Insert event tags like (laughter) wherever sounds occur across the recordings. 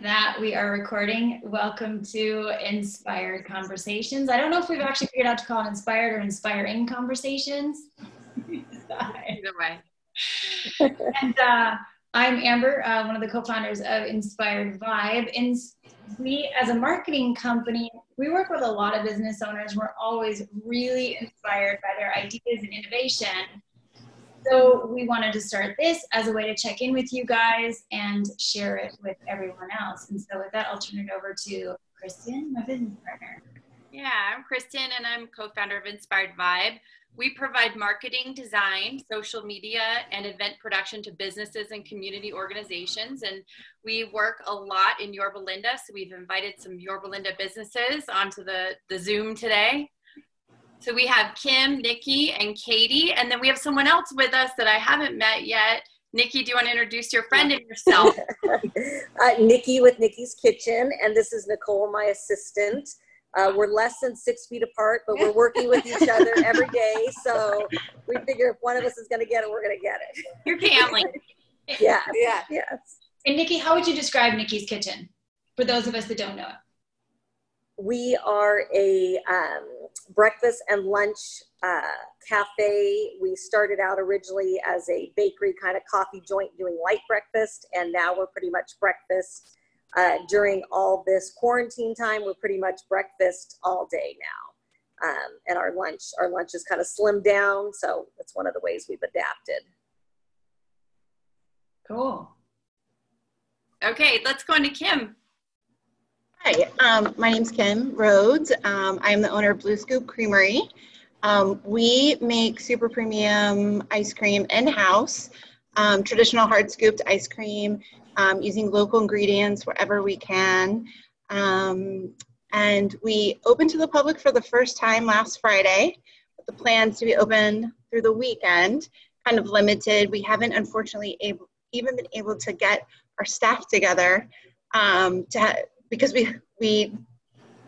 with that, we are recording. Welcome to Inspired Conversations. I don't know if we've actually figured out to call it Inspired or Inspiring Conversations. (laughs) Either way. and uh, I'm Amber, uh, one of the co-founders of Inspired Vibe. And we, as a marketing company, we work with a lot of business owners. We're always really inspired by their ideas and innovation. So we wanted to start this as a way to check in with you guys and share it with everyone else. And so with that, I'll turn it over to Kristen, my business partner. Yeah, I'm Kristen and I'm co-founder of Inspired Vibe. We provide marketing, design, social media, and event production to businesses and community organizations. And we work a lot in Yorba Linda. So we've invited some Yorba Linda businesses onto the, the Zoom today. So we have Kim, Nikki, and Katie, and then we have someone else with us that I haven't met yet. Nikki, do you want to introduce your friend and yourself? (laughs) uh, Nikki with Nikki's Kitchen, and this is Nicole, my assistant. Uh, we're less than six feet apart, but we're working with each other every day. So we figure if one of us is going to get it, we're going to get it. Your family. (laughs) yeah. Yeah. Yes. And Nikki, how would you describe Nikki's Kitchen for those of us that don't know it? We are a um, breakfast and lunch uh, cafe. We started out originally as a bakery kind of coffee joint doing light breakfast, and now we're pretty much breakfast. Uh, during all this quarantine time, we're pretty much breakfast all day now. Um, and our lunch, our lunch is kind of slimmed down, so that's one of the ways we've adapted. Cool. Okay, let's go into Kim. Hi, um, my name's Kim Rhodes. Um, I'm the owner of Blue Scoop Creamery. Um, we make super premium ice cream in-house, um, traditional hard scooped ice cream um, using local ingredients wherever we can. Um, and we opened to the public for the first time last Friday, with the plans to be open through the weekend, kind of limited. We haven't unfortunately able, even been able to get our staff together um, to because we we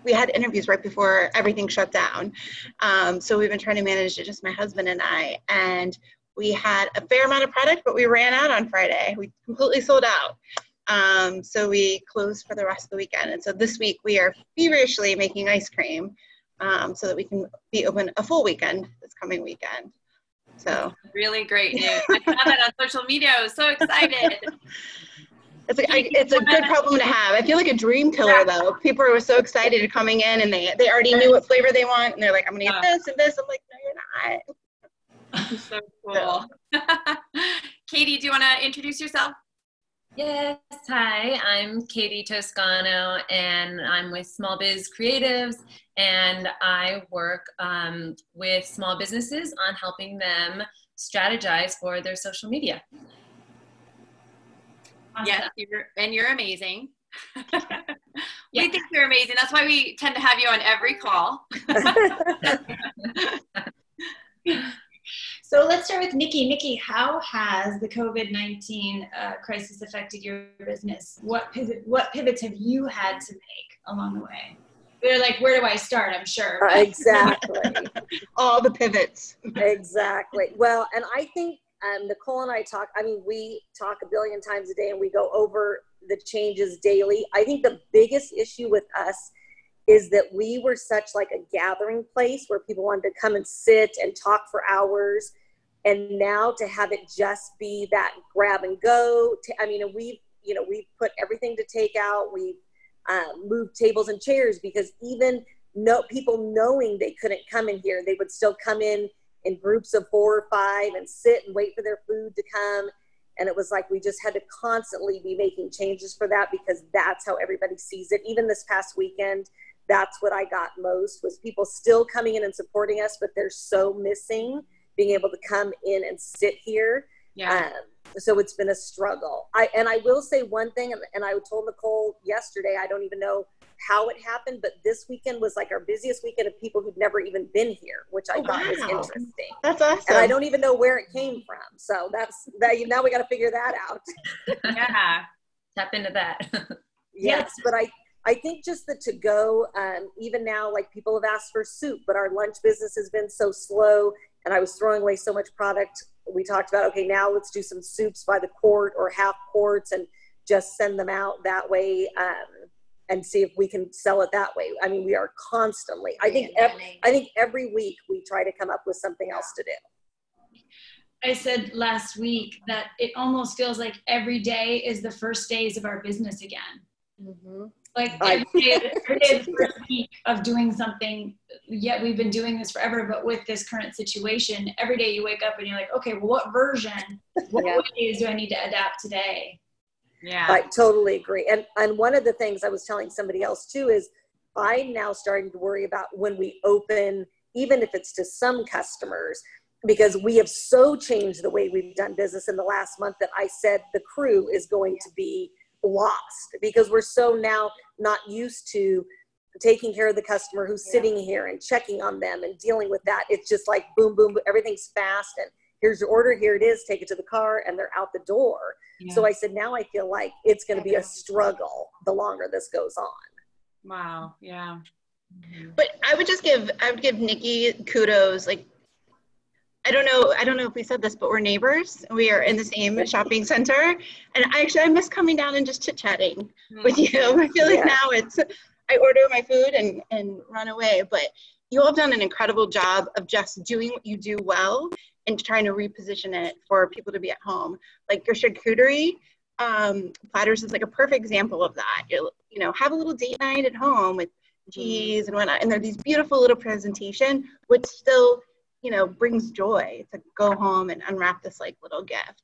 we had interviews right before everything shut down. Um, so we've been trying to manage it, just my husband and I. And we had a fair amount of product, but we ran out on Friday. We completely sold out. Um, so we closed for the rest of the weekend. And so this week we are feverishly making ice cream um, so that we can be open a full weekend this coming weekend. So really great news. (laughs) I saw that on social media. I was so excited. (laughs) It's a, I, it's a good problem to have. I feel like a dream killer yeah. though. People were so excited coming in and they they already knew what flavor they want and they're like, I'm gonna get this and this. I'm like, no, you're not. (laughs) so cool. (laughs) Katie, do you want to introduce yourself? Yes, hi, I'm Katie Toscano and I'm with Small Biz Creatives and I work um, with small businesses on helping them strategize for their social media. Awesome. Yes, you're, and you're amazing. (laughs) we think you're amazing. That's why we tend to have you on every call. (laughs) so let's start with Nikki. Nikki, how has the COVID nineteen uh, crisis affected your business? What pivot, what pivots have you had to make along the way? They're like, where do I start? I'm sure. Uh, exactly. (laughs) All the pivots. exactly. Well, and I think um, Nicole and I talk, I mean, we talk a billion times a day and we go over the changes daily. I think the biggest issue with us is that we were such like a gathering place where people wanted to come and sit and talk for hours. And now to have it just be that grab and go, to, I mean, we've, you know, we've put everything to take out. We've um, moved tables and chairs because even no people knowing they couldn't come in here, they would still come in in groups of four or five and sit and wait for their food to come. And it was like we just had to constantly be making changes for that because that's how everybody sees it. Even this past weekend, that's what I got most was people still coming in and supporting us, but they're so missing being able to come in and sit here. Yeah. Um, so it's been a struggle. I and I will say one thing, and, and I told Nicole yesterday. I don't even know how it happened, but this weekend was like our busiest weekend of people who'd never even been here, which I oh, thought wow. was interesting. That's awesome. And I don't even know where it came from. So that's that. Now we got to figure that out. (laughs) yeah, tap into that. (laughs) yes, but I I think just the to go. Um, even now, like people have asked for soup, but our lunch business has been so slow, and I was throwing away so much product. We talked about okay, now let's do some soups by the quart or half quarts and just send them out that way um, and see if we can sell it that way. I mean, we are constantly. I think every, I think every week we try to come up with something else to do. I said last week that it almost feels like every day is the first days of our business again. Mm-hmm. Like every day, every day is the first week of doing something. Yet we've been doing this forever, but with this current situation, every day you wake up and you're like, okay, well, what version, what yeah. ways do I need to adapt today? Yeah, I totally agree. And and one of the things I was telling somebody else too is I'm now starting to worry about when we open, even if it's to some customers, because we have so changed the way we've done business in the last month that I said the crew is going to be lost because we're so now not used to taking care of the customer who's yeah. sitting here and checking on them and dealing with that. It's just like boom, boom, everything's fast and here's your order, here it is, take it to the car, and they're out the door. Yeah. So I said, now I feel like it's going to be a struggle the longer this goes on. Wow. Yeah. But I would just give I would give Nikki kudos. Like I don't know, I don't know if we said this, but we're neighbors. We are in the same (laughs) shopping center. And I actually I miss coming down and just chit-chatting mm-hmm. with you. (laughs) I feel like yeah. now it's I order my food and, and run away. But you all have done an incredible job of just doing what you do well and trying to reposition it for people to be at home. Like your charcuterie um, platters is like a perfect example of that. you you know, have a little date night at home with cheese and whatnot. And they're these beautiful little presentation, which still you know brings joy to go home and unwrap this like little gift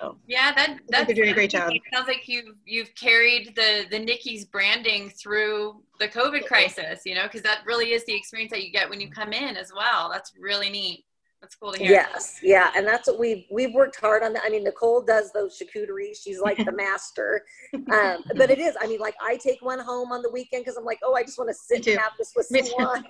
so yeah that that's they're doing a great job it sounds like you've you've carried the the nikki's branding through the covid crisis you know because that really is the experience that you get when you come in as well that's really neat that's cool to hear. Yes, yeah, and that's what we've we've worked hard on. That. I mean, Nicole does those charcuteries; she's like the (laughs) master. Um, but it is. I mean, like I take one home on the weekend because I'm like, oh, I just want to sit and have this with some wine.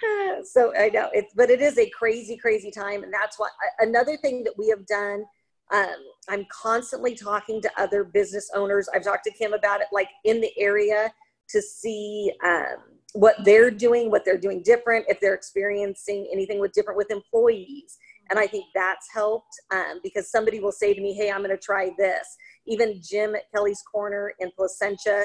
(laughs) so I know it's, but it is a crazy, crazy time. And that's what another thing that we have done. Um, I'm constantly talking to other business owners. I've talked to Kim about it, like in the area to see um, what they're doing, what they're doing different, if they're experiencing anything with different with employees. And I think that's helped um, because somebody will say to me, Hey, I'm going to try this. Even Jim at Kelly's Corner in Placentia,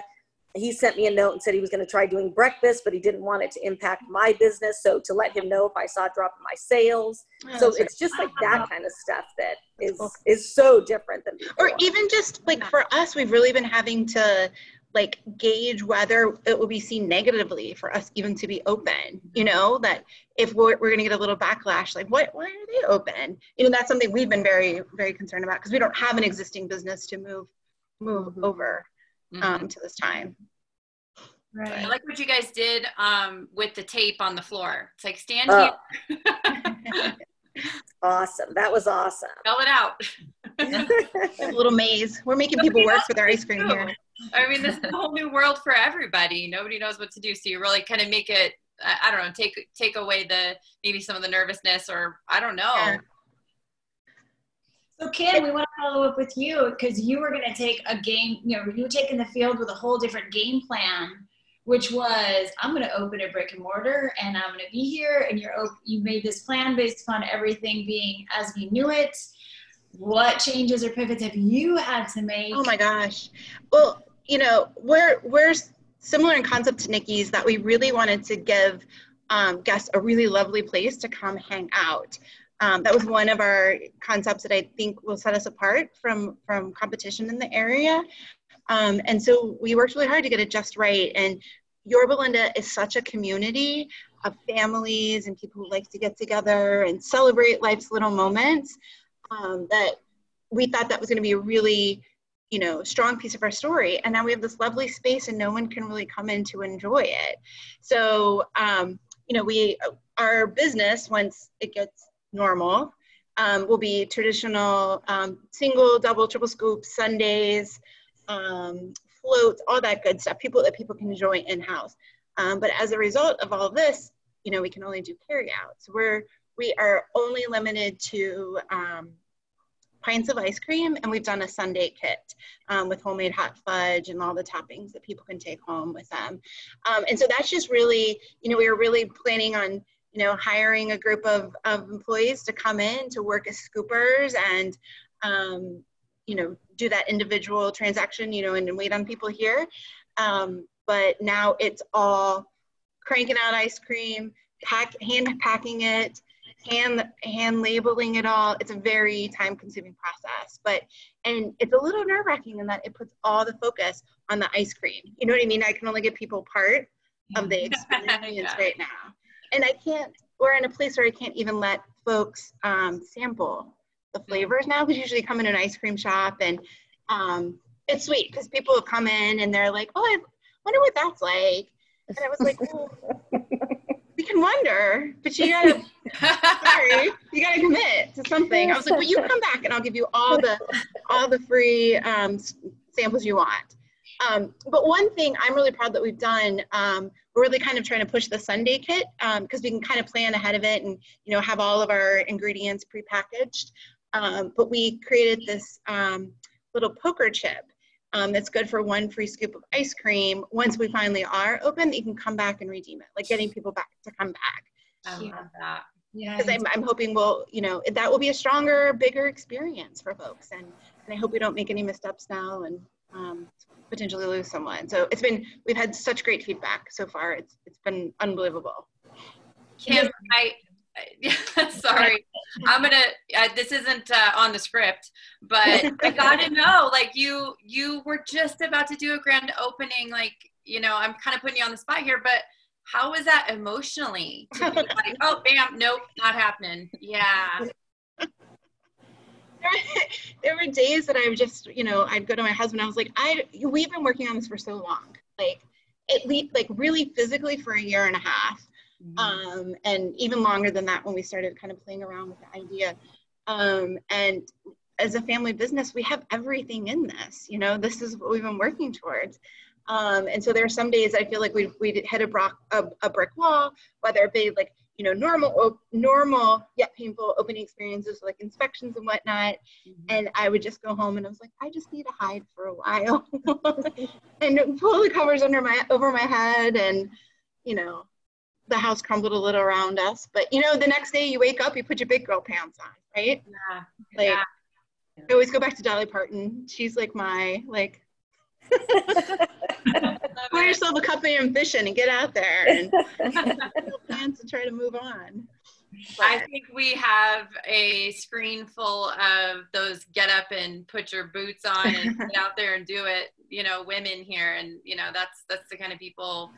he sent me a note and said he was going to try doing breakfast, but he didn't want it to impact my business. So to let him know if I saw a drop in my sales. Oh, so it's just like that kind of stuff that is is so different than before. Or even just like for us, we've really been having to like gauge whether it will be seen negatively for us even to be open you know that if we're, we're going to get a little backlash like what why are they open you know that's something we've been very very concerned about because we don't have an existing business to move move mm-hmm. over mm-hmm. um, to this time. Right. I like what you guys did um, with the tape on the floor. It's like stand oh. here. (laughs) (laughs) awesome. That was awesome. Spell it out. (laughs) a little maze. We're making people work for their ice cream here. I mean, this is a whole new world for everybody. Nobody knows what to do. So you really kind of make it, I don't know, take take away the maybe some of the nervousness or I don't know. Yeah. So Kim, we want to follow up with you because you were going to take a game, you know, you were taking the field with a whole different game plan, which was I'm going to open a brick and mortar and I'm going to be here and you're you made this plan based upon everything being as we knew it. What changes or pivots have you had to make? Oh my gosh. Well, you know, we're we're similar in concept to Nikki's that we really wanted to give um, guests a really lovely place to come hang out. Um, that was one of our concepts that I think will set us apart from, from competition in the area. Um, and so we worked really hard to get it just right. And Yorba Linda is such a community of families and people who like to get together and celebrate life's little moments um, that we thought that was going to be a really you know strong piece of our story. And now we have this lovely space and no one can really come in to enjoy it. So um, you know we our business once it gets normal um, will be traditional um, single, double, triple scoop, sundaes um, floats, all that good stuff. People that people can enjoy in house. Um, but as a result of all this, you know, we can only do carry out. So we're we are only limited to um, pints of ice cream, and we've done a sundae kit um, with homemade hot fudge and all the toppings that people can take home with them. and so that's just really, you know, we were really planning on you know, hiring a group of, of employees to come in to work as scoopers and, um, you know, do that individual transaction, you know, and, and wait on people here. Um, but now it's all cranking out ice cream, pack, hand packing it, hand hand labeling it all. It's a very time consuming process, but and it's a little nerve wracking in that it puts all the focus on the ice cream. You know what I mean? I can only give people part of the (laughs) experience yeah. right now, and I can't. We're in a place where I can't even let folks um, sample the flavors now because usually come in an ice cream shop and um, it's sweet because people have come in and they're like, oh, I wonder what that's like. And I was like, well, (laughs) we can wonder, but you gotta, (laughs) sorry, you gotta commit to something. I was like, well, you come back and I'll give you all the, all the free um, samples you want. Um, but one thing I'm really proud that we've done, um, we're really kind of trying to push the sundae kit because um, we can kind of plan ahead of it and you know have all of our ingredients prepackaged. Um, but we created this um, little poker chip um, that's good for one free scoop of ice cream. Once we finally are open, you can come back and redeem it, like getting people back to come back. I love that. Yeah. Because I'm, I'm hoping we'll, you know, that will be a stronger, bigger experience for folks. And, and I hope we don't make any missteps now and um, potentially lose someone. So it's been, we've had such great feedback so far. It's, it's been unbelievable. Kim, I, (laughs) sorry. I'm gonna uh, this isn't uh, on the script but i (laughs) gotta know like you you were just about to do a grand opening like you know i'm kind of putting you on the spot here but how was that emotionally (laughs) like oh bam nope not happening. Yeah. There were days that I would just, you know, I'd go to my husband. I was like, I, we've been working on this for so long, like at least, like really physically for a year and a half mm-hmm. um, and even longer than that when we started kind of playing around with the idea. Um, and as a family business, we have everything in this. You know, this is what we've been working towards. Um, and so there are some days I feel like we we hit a, brock, a, a brick wall, whether it be like you know normal normal yet painful opening experiences like inspections and whatnot. Mm-hmm. And I would just go home and I was like, I just need to hide for a while (laughs) and pull the covers under my over my head and you know the house crumbled a little around us. But you know, the next day you wake up, you put your big girl pants on, right? Yeah. Like yeah. I always go back to Dolly Parton. She's like my like (laughs) pour yourself a cup of ambition and get out there and (laughs) pants and try to move on. But. I think we have a screen full of those get up and put your boots on and (laughs) get out there and do it, you know, women here. And, you know, that's, that's the kind of people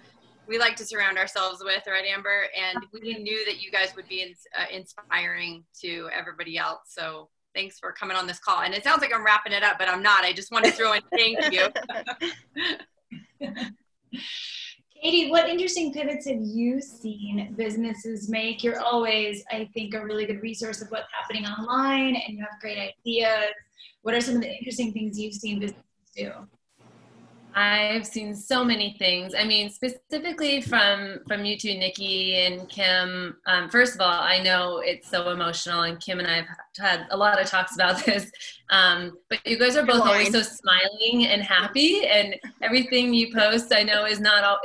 we like to surround ourselves with, right, Amber? And we knew that you guys would be in, uh, inspiring to everybody else. So thanks for coming on this call. And it sounds like I'm wrapping it up, but I'm not. I just want to throw in (laughs) thank you. (laughs) Katie, what interesting pivots have you seen businesses make? You're always, I think, a really good resource of what's happening online and you have great ideas. What are some of the interesting things you've seen businesses do? I've seen so many things. I mean, specifically from from you two, Nikki and Kim. Um, first of all, I know it's so emotional, and Kim and I have had a lot of talks about (laughs) this. Um, but you guys are both always so smiling and happy, and everything you post, I know, is not all.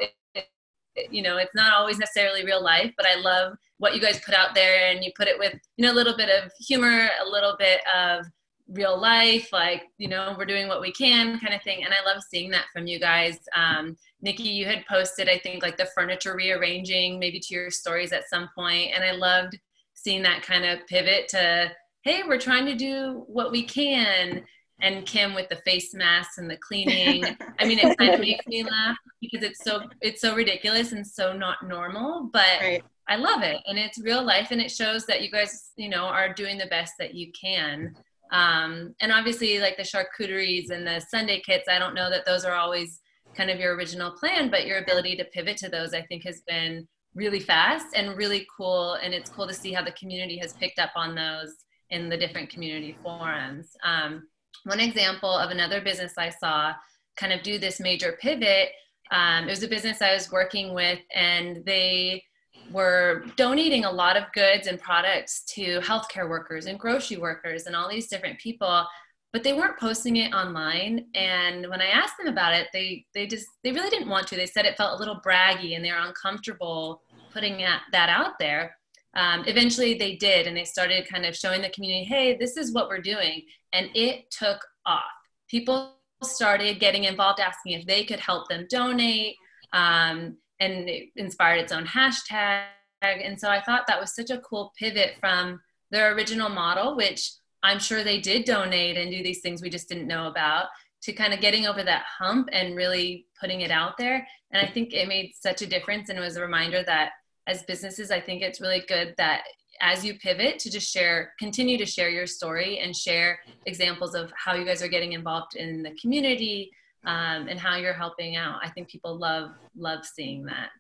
you know, it's not always necessarily real life, but I love what you guys put out there, and you put it with you know a little bit of humor, a little bit of real life, like, you know, we're doing what we can kind of thing. And I love seeing that from you guys. Um, Nikki, you had posted, I think, like the furniture rearranging maybe to your stories at some point, And I loved seeing that kind of pivot to, hey, we're trying to do what we can. And Kim with the face masks and the cleaning. I mean, it kind of makes me laugh because it's so it's so ridiculous and so not normal, but right. I love it. And it's real life and it shows that you guys, you know, are doing the best that you can. Um, and obviously, like the charcuteries and the sundae kits, I don't know that those are always kind of your original plan, but your ability to pivot to those, I think, has been really fast and really cool. And it's cool to see how the community has picked up on those in the different community forums. Um, one example of another business I saw kind of do this major pivot. Um, it was a business I was working with, and they were donating a lot of goods and products to healthcare workers and grocery workers and all these different people but they weren't posting it online. And when i asked them about it they they just they really didn't want to. They said it felt a little braggy and they were uncomfortable putting that out there. Um, eventually they did and they started kind of showing the community hey this is what we're doing and it took off. People started getting involved, asking if they could help them donate, um, and it inspired its own hashtag. And so I thought that was such a cool pivot from their original model, which I'm sure they did donate and do these things we just didn't know about, to kind of getting over that hump and really putting it out there. And I think it made such a difference and it was a reminder that as businesses, I think it's really good that as you pivot to just share, continue to share your story and share examples of how you guys are getting involved in the community um, and how you're helping out. I think people love love seeing that.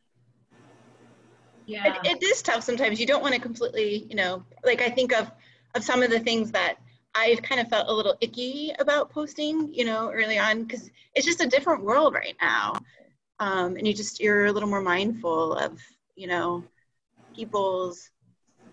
Yeah, it, it is tough sometimes. You don't want to completely, you know, like I think of of some of the things that I've kind of felt a little icky about posting, you know, early on because it's just a different world right now, um, and you just you're a little more mindful of, you know, people's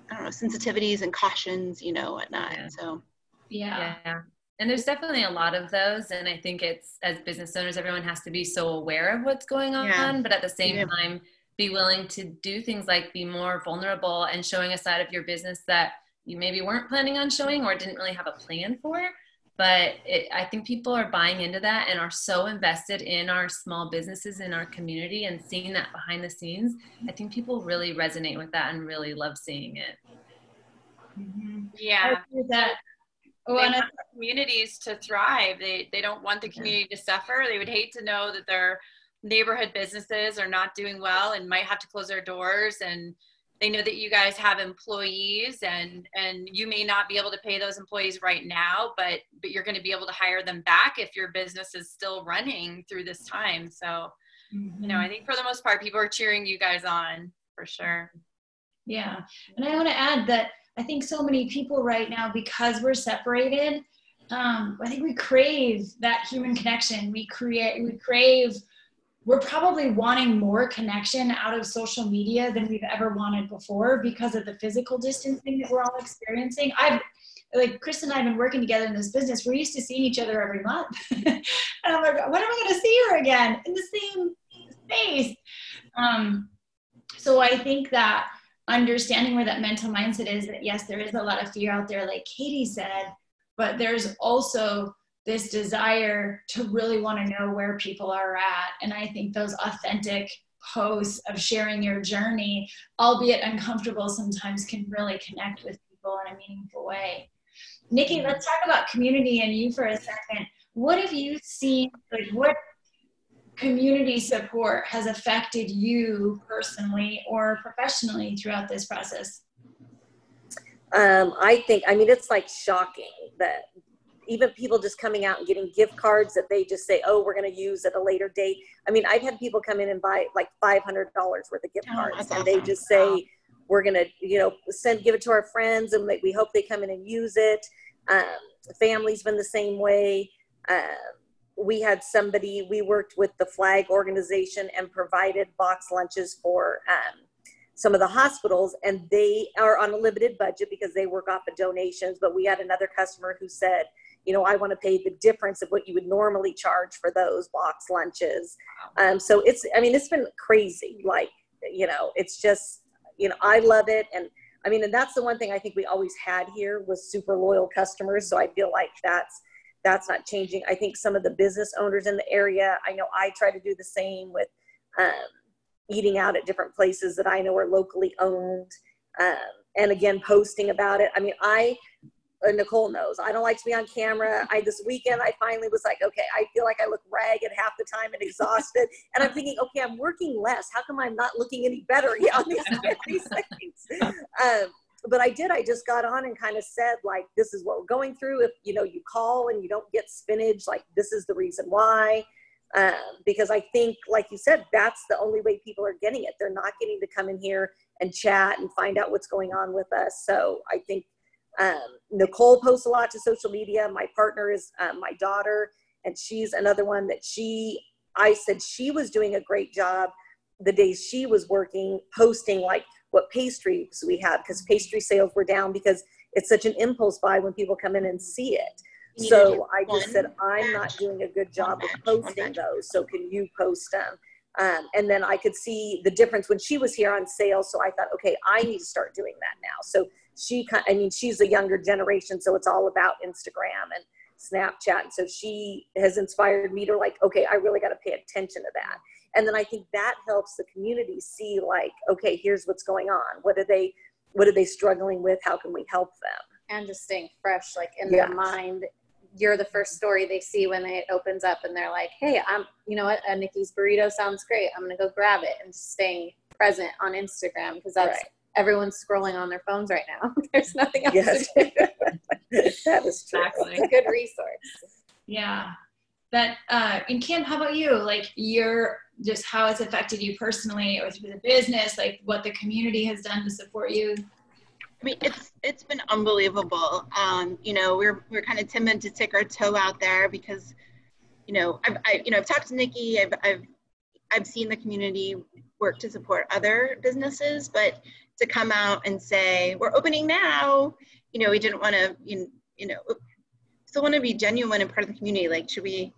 I don't know sensitivities and cautions, you know, whatnot. Yeah. So yeah. yeah. And there's definitely a lot of those. And I think it's as business owners, everyone has to be so aware of what's going on, yeah. but at the same yeah. time, be willing to do things like be more vulnerable and showing a side of your business that you maybe weren't planning on showing or didn't really have a plan for. But it, I think people are buying into that and are so invested in our small businesses in our community and seeing that behind the scenes. I think people really resonate with that and really love seeing it. Mm-hmm. Yeah. that they want communities to thrive. They they don't want the community to suffer. They would hate to know that their neighborhood businesses are not doing well and might have to close their doors and they know that you guys have employees and and you may not be able to pay those employees right now but but you're going to be able to hire them back if your business is still running through this time so mm-hmm. you know i mm-hmm. think for the most part people are cheering you guys on for sure yeah and i want to add that i think so many people right now because we're separated um, i think we crave that human connection we create we crave we're probably wanting more connection out of social media than we've ever wanted before because of the physical distancing that we're all experiencing. I've like Chris and I have been working together in this business. We're used to seeing each other every month. (laughs) and I'm like, when am I going to see her again in the same space? Um, so I think that understanding where that mental mindset is that yes, there is a lot of fear out there, like Katie said, but there's also this desire to really want to know where people are at. And I think those authentic posts of sharing your journey, albeit uncomfortable sometimes, can really connect with people in a meaningful way. Nikki, let's talk about community and you for a second. What have you seen, like what community support has affected you personally or professionally throughout this process? Um, I think, I mean, it's like shocking that even people just coming out and getting gift cards that they just say, oh, we're going to use at a later date. I mean, I've had people come in and buy like $500 worth of gift oh, cards and they just say, we're going to, you know, send, give it to our friends and we hope they come in and use it. Um, family's been the same way. Uh, we had somebody, we worked with the flag organization and provided box lunches for um, some of the hospitals and they are on a limited budget because they work off of donations but we had another customer who said you know, I want to pay the difference of what you would normally charge for those box lunches. Um, so it's, I mean, it's been crazy. Like, you know, it's just, you know, I love it. And I mean, and that's the one thing I think we always had here was super loyal customers. So I feel like that's, that's not changing. I think some of the business owners in the area, I know I try to do the same with um, eating out at different places that I know are locally owned. Um, and again, posting about it. I mean, I uh, Nicole knows. I don't like to be on camera. I this weekend I finally was like, okay, I feel like I look ragged half the time and exhausted. And I'm thinking, okay, I'm working less. How come I'm not looking any better (laughs) on these, these things? Um, but I did. I just got on and kind of said, like, this is what we're going through. If you know you call and you don't get spinach, like this is the reason why. Um, because I think, like you said, that's the only way people are getting it. They're not getting to come in here and chat and find out what's going on with us. So I think um, Nicole posts a lot to social media. My partner is um, my daughter, and she's another one that she, I said she was doing a great job the days she was working, posting like what pastries we had because pastry sales were down because it's such an impulse buy when people come in and see it. So I just said, I'm not doing a good job of posting those. So can you post them? Um, and then I could see the difference when she was here on sales. So I thought, okay, I need to start doing that now. So she, I mean, she's a younger generation, so it's all about Instagram. And Snapchat. And so she has inspired me to like, okay, I really got to pay attention to that. And then I think that helps the community see like, okay, here's what's going on. What are they, what are they struggling with? How can we help them? And just staying fresh, like in Yes. their mind. You're the first story they see when it opens up, and they're like, "Hey, I'm, you know what? A Nikki's burrito sounds great. I'm gonna go grab it." And just staying present on Instagram because that's Right. everyone's scrolling on their phones right now. (laughs) There's nothing else Yes. to do. (laughs) that is true. Exactly. It's a good resource. Yeah. That uh and Kim, how about you? Like your just how it's affected you personally or through the business, like what the community has done to support you. I mean, it's it's been unbelievable. Um, you know, we're we're kind of timid to stick our toe out there because, you know, I've I, you know I've talked to Nikki. I've I've I've seen the community work to support other businesses, but to come out and say we're opening now, you know, we didn't want to you you know still want to be genuine and part of the community. Like, should we?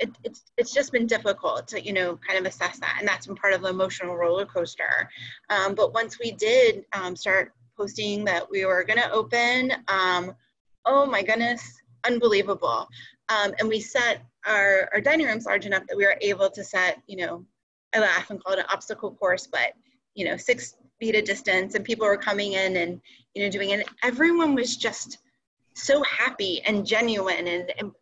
It, it's it's just been difficult to you know kind of assess that, and that's been part of the emotional roller coaster. Um, but once we did um, start posting that we were going to open, um, oh my goodness, unbelievable. Um, and we set our, our dining rooms large enough that we were able to set, you know, I laugh and call it an obstacle course, but, you know, six feet of distance and people were coming in and, you know, doing it. Everyone was just so happy and genuine. And, and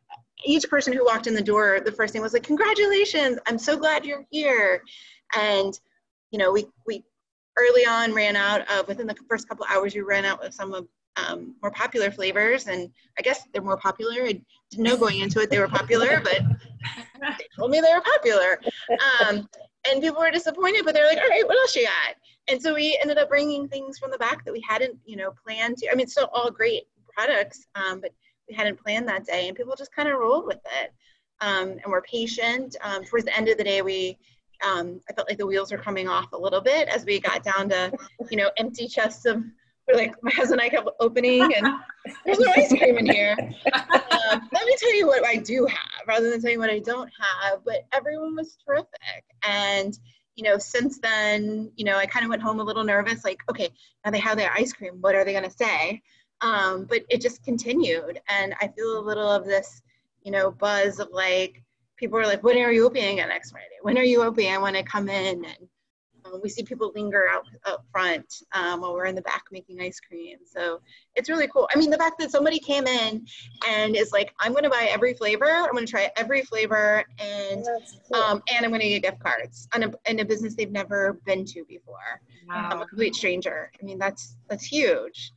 each person who walked in the door, the first thing was like, congratulations, I'm so glad you're here. And, you know, we, we early on ran out of within the first couple hours we ran out of some of um, more popular flavors. And i guess they're more popular. I didn't know going into it they were popular but they told me they were popular. Um, and people were disappointed but they're like all right what else you got? And so we ended up bringing things from the back that we hadn't you know planned to. I mean still all great products um, but hadn't planned that day and people just kind of rolled with it um, and we're patient um, towards the end of the day we um, I felt like the wheels were coming off a little bit as we got down to, you know, empty chests of, we're like my husband and I kept opening and (laughs) there's no ice cream in here. Um, let me tell you what I do have rather than tell you what I don't have. But everyone was terrific. And, you know, since then, you know, I kind of went home a little nervous, like, okay, now they have their ice cream. What are they going to say? Um, but it just continued. And I feel a little of this, you know, buzz of like, people are like, when are you opening again next Friday? When are you opening? I want to come in. And um, we see people linger out up front um, while we're in the back making ice cream. So it's really cool. I mean, the fact that somebody came in and is like, I'm going to buy every flavor. I'm going to try every flavor. And cool. um, and I'm going to get gift cards on a, in a business they've never been to before. I'm a complete stranger. I mean, that's that's huge.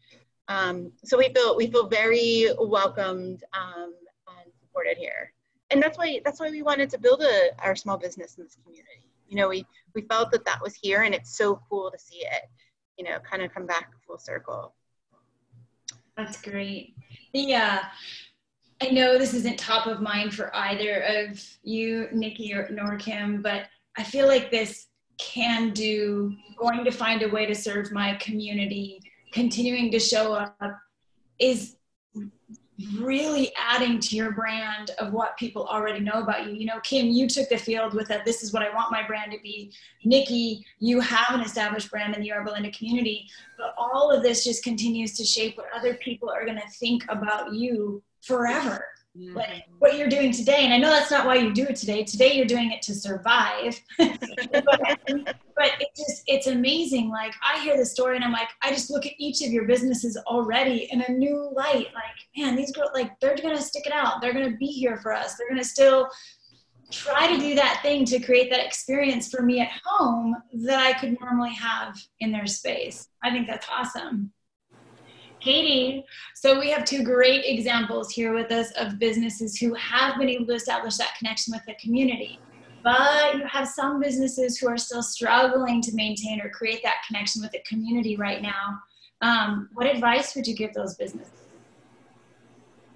Um, so we feel we feel very welcomed um, and supported here, and that's why that's why we wanted to build a, our small business in this community. You know, we we felt that that was here, and it's so cool to see it. You know, kind of come back full circle. That's great. Yeah. I know this isn't top of mind for either of you, Nikki or nor Kim, but I feel like this can do going to find a way to serve my community, continuing to show up is really adding to your brand of what people already know about you. You know, Kim, you took the field with that. This is what I want my brand to be. Nikki, you have an established brand in the Yorba Linda community, but all of this just continues to shape what other people are going to think about you forever. Like mm-hmm. what you're doing today, and I know that's not why you do it today. Today you're doing it to survive. but, (laughs) but it just it's amazing. Like I hear the story and I'm like, I just look at each of your businesses already in a new light. Like, man, these girls like they're gonna stick it out. They're gonna be here for us. They're gonna still try to do that thing to create that experience for me at home that I could normally have in their space. I think that's awesome. Katie, so we have two great examples here with us of businesses who have been able to establish that connection with the community. But you have some businesses who are still struggling to maintain or create that connection with the community right now. Um, what advice would you give those businesses?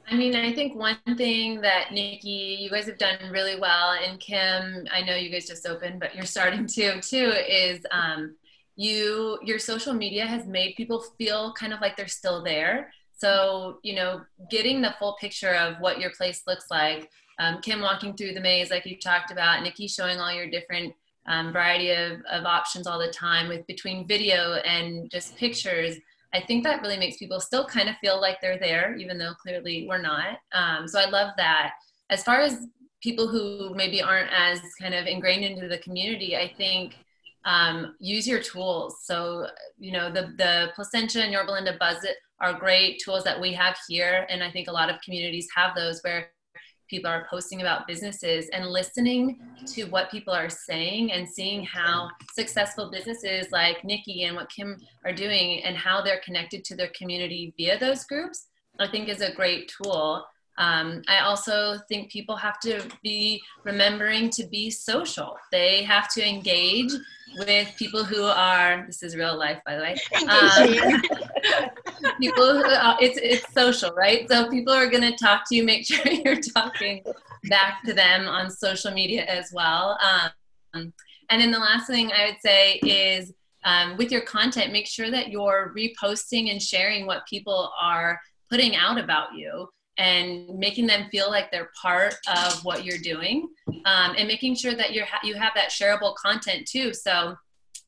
I mean, I think one thing that Nikki, you guys have done really well, and Kim, I know you guys just opened, but you're starting to too, is um, you your social media has made people feel kind of like they're still there. So you know, getting the full picture of what your place looks like. Um, Kim walking through the maze, like you talked about, Nikki showing all your different um, variety of, of options all the time with between video and just pictures. I think that really makes people still kind of feel like they're there, even though clearly we're not. Um, so I love that. As far as people who maybe aren't as kind of ingrained into the community, I think um, use your tools. So, you know, the, the Placentia and Yorba Linda Buzz It are great tools that we have here. And I think a lot of communities have those where people are posting about businesses and listening to what people are saying and seeing how successful businesses like Nikki and what Kim are doing and how they're connected to their community via those groups, I think is a great tool. Um, I also think people have to be remembering to be social. They have to engage with people who are this is real life by the way. Um, (laughs) people who, uh, it's it's social right? So people are going to talk to you make (laughs) sure you're talking back to them on social media as well. Um, and then the last thing i would say is um, with your content make sure that you're reposting and sharing what people are putting out about you and making them feel like they're part of what you're doing um, and making sure that you're ha- you have that shareable content too. So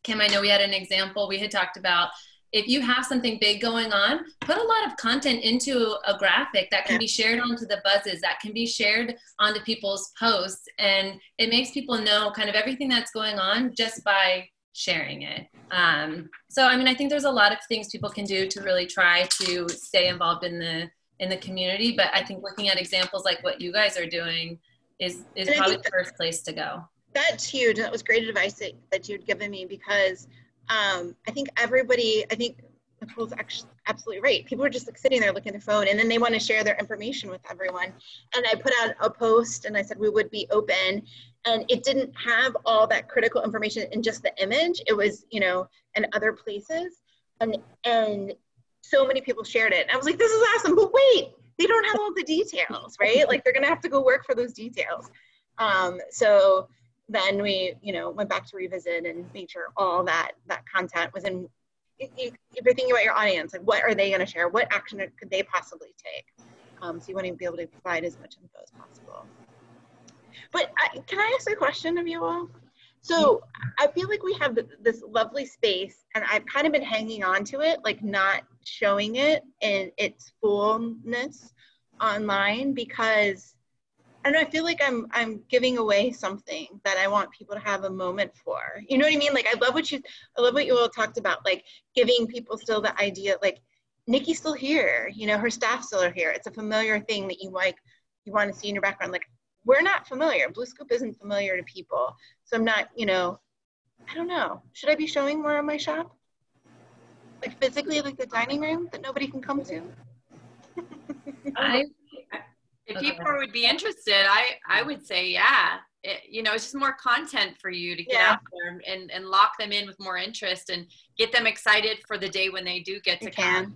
kim i know we had an example we had talked about if you have something big going on put a lot of content into a graphic that can be shared onto the buzzes that can be shared onto people's posts and it makes people know kind of everything that's going on just by sharing it. Um, so i mean i think there's a lot of things people can do to really try to stay involved in the in the community. But I think looking at examples like what you guys are doing is is and probably the first place to go. That's huge. That was great advice that, that you'd given me because um, I think everybody, I think Nicole's actually absolutely right. People are just like sitting there looking at their phone and then they want to share their information with everyone. And I put out a post and I said we would be open and it didn't have all that critical information in just the image. It was, you know, in other places. And and so many people shared it. And I was like, this is awesome, but wait, they don't have all the details, right? Like they're gonna have to go work for those details. Um, so then we, you know, went back to revisit and made sure all that that content was in. If, you're thinking about your audience, like what are they to share? What action could they possibly take? Um, so you want to be able to provide as much info as possible. But I, can I ask a question of you all? So I feel like we have this lovely space, and I've kind of been hanging on to it, like not showing it in its fullness online because I don't know, I feel like I'm I'm giving away something that I want people to have a moment for. You know what I mean? Like I love what you I love what you all talked about, like giving people still the idea like Nikki's still here, you know, her staff still are here. It's a familiar thing that you like you want to see in your background. Like we're not familiar. Blue Scoop isn't familiar to people. So I'm not, you know, I don't know. Should I be showing more of my shop? Like physically, like the dining room that nobody can come to? I, (laughs) if people would be interested, I, I would say, yeah. It, you know, it's just more content for you to get yeah. out there and, and lock them in with more interest and get them excited for the day when they do get to come.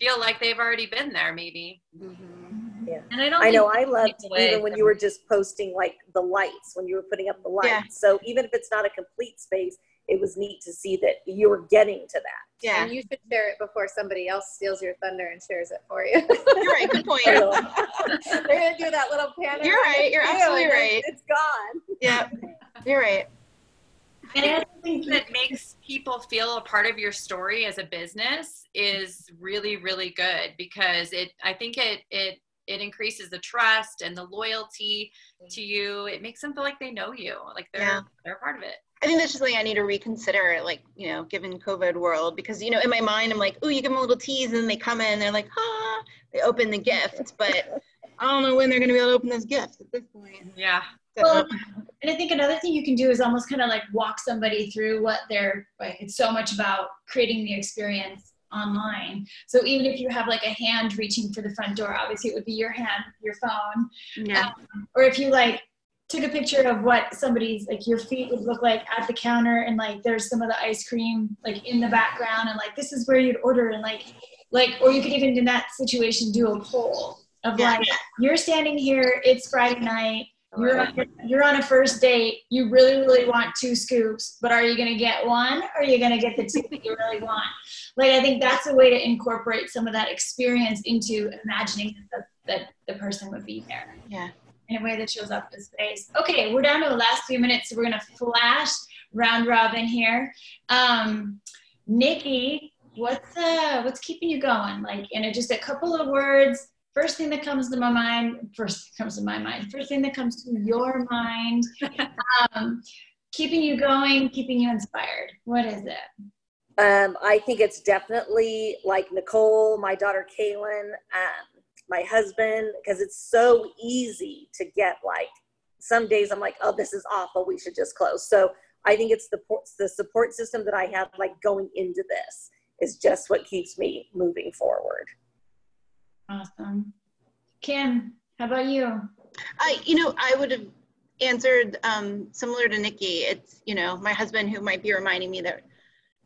Feel like they've already been there, maybe. Mm-hmm. Yeah. And I don't I know I loved even when you were just posting like the lights, when you were putting up the lights. Yeah. So even if it's not a complete space, it was neat to see that you were getting to that. Yeah. And you should share it before somebody else steals your thunder and shares it for you. You're right. Good point. (laughs) They're going to do that little panic. You're right. You're absolutely right. It's gone. Yeah. You're right. And I think that makes people feel a part of your story as a business is really, really good because it, I think it, it it increases the trust and the loyalty to mm-hmm. you. It makes them feel like they know you, like they're yeah. they're part of it. I think that's just something I need to reconsider, like, you know, given COVID world, because, you know, in my mind, I'm like, oh, you give them a little tease and they come in, they're like, ah, they open the gift, (laughs) but I don't know when they're going to be able to open those gifts at this point. Yeah. So, well, and I think another thing you can do is almost kind of like walk somebody through what they're like. It's so much about creating the experience online. So even if you have like a hand reaching for the front door, obviously it would be your hand, your phone. Yeah. Um, or if you like took a picture of what somebody's like your feet would look like at the counter and like there's some of the ice cream like in the background and like this is where you'd order and like like or you could even in that situation do a poll of yeah. like you're standing here it's friday night you're on, you're on a first date. You really, really want two scoops, but are you going to get one or are you going to get the two that you really want? Like, I think that's a way to incorporate some of that experience into imagining that the, that the person would be there. Yeah. In a way that shows up in space. Okay, we're down to the last few minutes, so we're going to flash round robin here. Um, Nikki, what's uh what's keeping you going? Like in a, just a couple of words. First thing that comes to my mind. First comes to my mind. First thing that comes to your mind. (laughs) um, keeping you going, keeping you inspired. What is it? Um, I think it's definitely like Nicole, my daughter Kaylin, um, my husband, because it's so easy to get like. Some days I'm like, oh, this is awful. We should just close. So I think it's the the support system that I have, like going into this, is just what keeps me moving forward. Awesome, Kim. How about you? I, you know, I would have answered um, similar to Nikki. It's you know my husband who might be reminding me that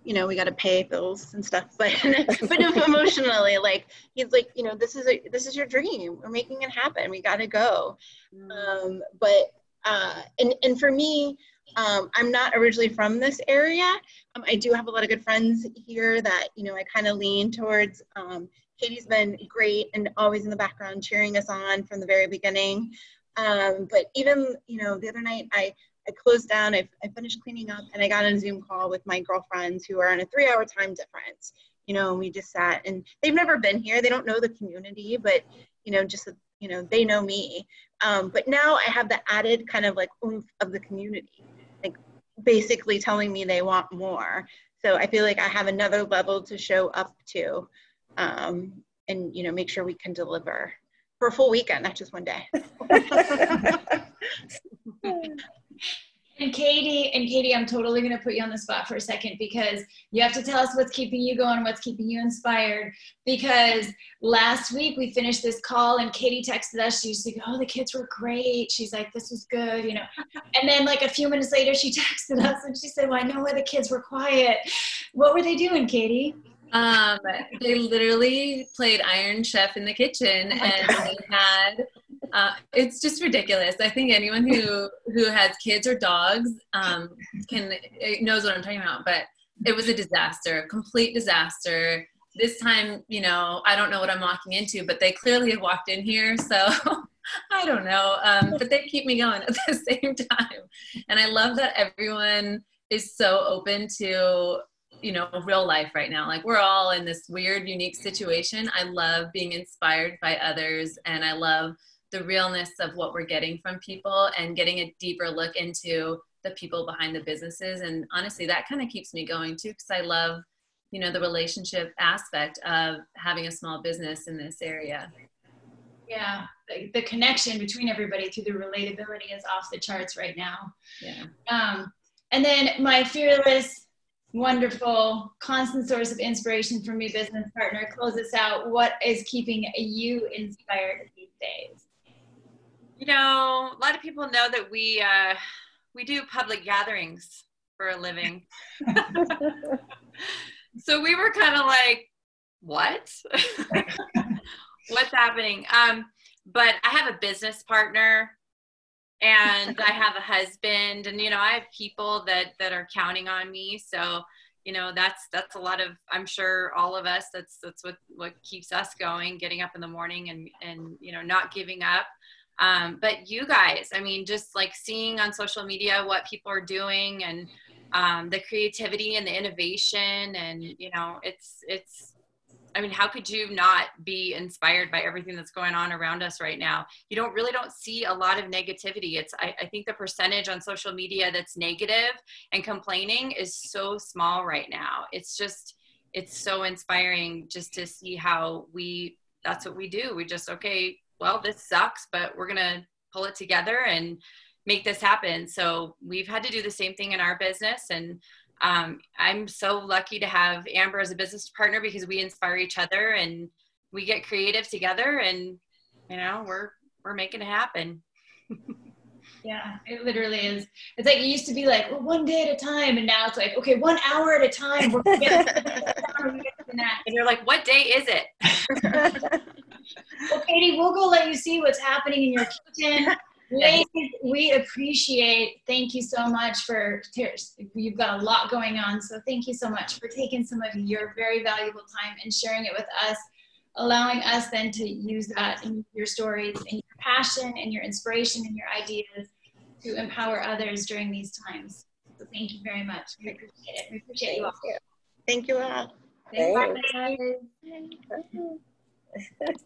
you know we got to pay bills and stuff, but (laughs) but (laughs) emotionally, like he's like you know this is a this is your dream. We're making it happen. We got to go. Um, but uh, and and for me, um, I'm not originally from this area. Um, I do have a lot of good friends here that, you know, I kind of lean towards. Um, Katie's been great and always in the background cheering us on from the very beginning. Um, but even, you know, the other night I, I closed down, I, I finished cleaning up and I got on a Zoom call with my girlfriends who are on a three hour time difference. You know, and we just sat and they've never been here. They don't know the community, but, you know, just, you know, they know me. Um, but now I have the added kind of like oomph of the community like basically telling me they want more. So I feel like I have another level to show up to um, and, you know, make sure we can deliver for a full weekend, not just one day. (laughs) And Katie, and Katie, I'm totally going to put you on the spot for a second because you have to tell us what's keeping you going, what's keeping you inspired. Because last week we finished this call and Katie texted us. She's like, "Oh, the kids were great." She's like, "This was good," you know. And then like a few minutes later, she (laughs) texted us and she said, "Well, I know why the kids were quiet. What were they doing, Katie?" Um, they literally played Iron Chef in the kitchen, oh and they had uh, it's just ridiculous. I think anyone who who has kids or dogs um, can knows what I'm talking about. But it was a disaster, a complete disaster. This time, you know, I don't know what I'm walking into, but they clearly have walked in here, (laughs) so I don't know. Um, but they keep me going at the (laughs) same time, and I love that everyone is so open to you know real life right now. Like we're all in this weird unique situation. I love being inspired by others and i love the realness of what we're getting from people and getting a deeper look into the people behind the businesses. And honestly that kind of keeps me going too because i love you know the relationship aspect of having a small business in this area. Yeah the, the connection between everybody through the relatability is off the charts right now. Yeah. Um, and then my fearless wonderful constant source of inspiration for me business partner close us out what is keeping you inspired these days you know, a lot of people know that we uh, we do public gatherings for a living. (laughs) so we were kind of like, what? (laughs) What's happening? Um, but I have a business partner and I have a husband and you know, I have people that that are counting on me. So, you know, that's that's a lot of I'm sure all of us that's that's what what keeps us going, getting up in the morning and and you know, not giving up. Um, but you guys, I mean, just like seeing on social media what people are doing and um, the creativity and the innovation, and you know, it's it's. I mean, how could you not be inspired by everything that's going on around us right now? You don't really don't see a lot of negativity. It's I, I think the percentage on social media that's negative and complaining is so small right now. It's just it's so inspiring just to see how we that's what we do. We just okay, well, this sucks, but we're to pull it together and make this happen. So we've had to do the same thing in our business. And um, I'm so lucky to have Amber as a business partner because we inspire each other and we get creative together and, you know, we're, we're making it happen. (laughs) yeah, it literally is. It's like it used to be like well, one day at a time, and now it's like okay, one hour at a time. We're (laughs) and you're like, what day is it? (laughs) well, Katie, we'll go let you see what's happening in your kitchen. Ladies, we appreciate. Thank you so much for. You've got a lot going on, so thank you so much for taking some of your very valuable time and sharing it with us, allowing us then to use that in your stories and your passion and your inspiration and your ideas to empower others during these times. So thank you very much. We appreciate it. We appreciate you all. Thank you all. Thanks, Thanks. guys.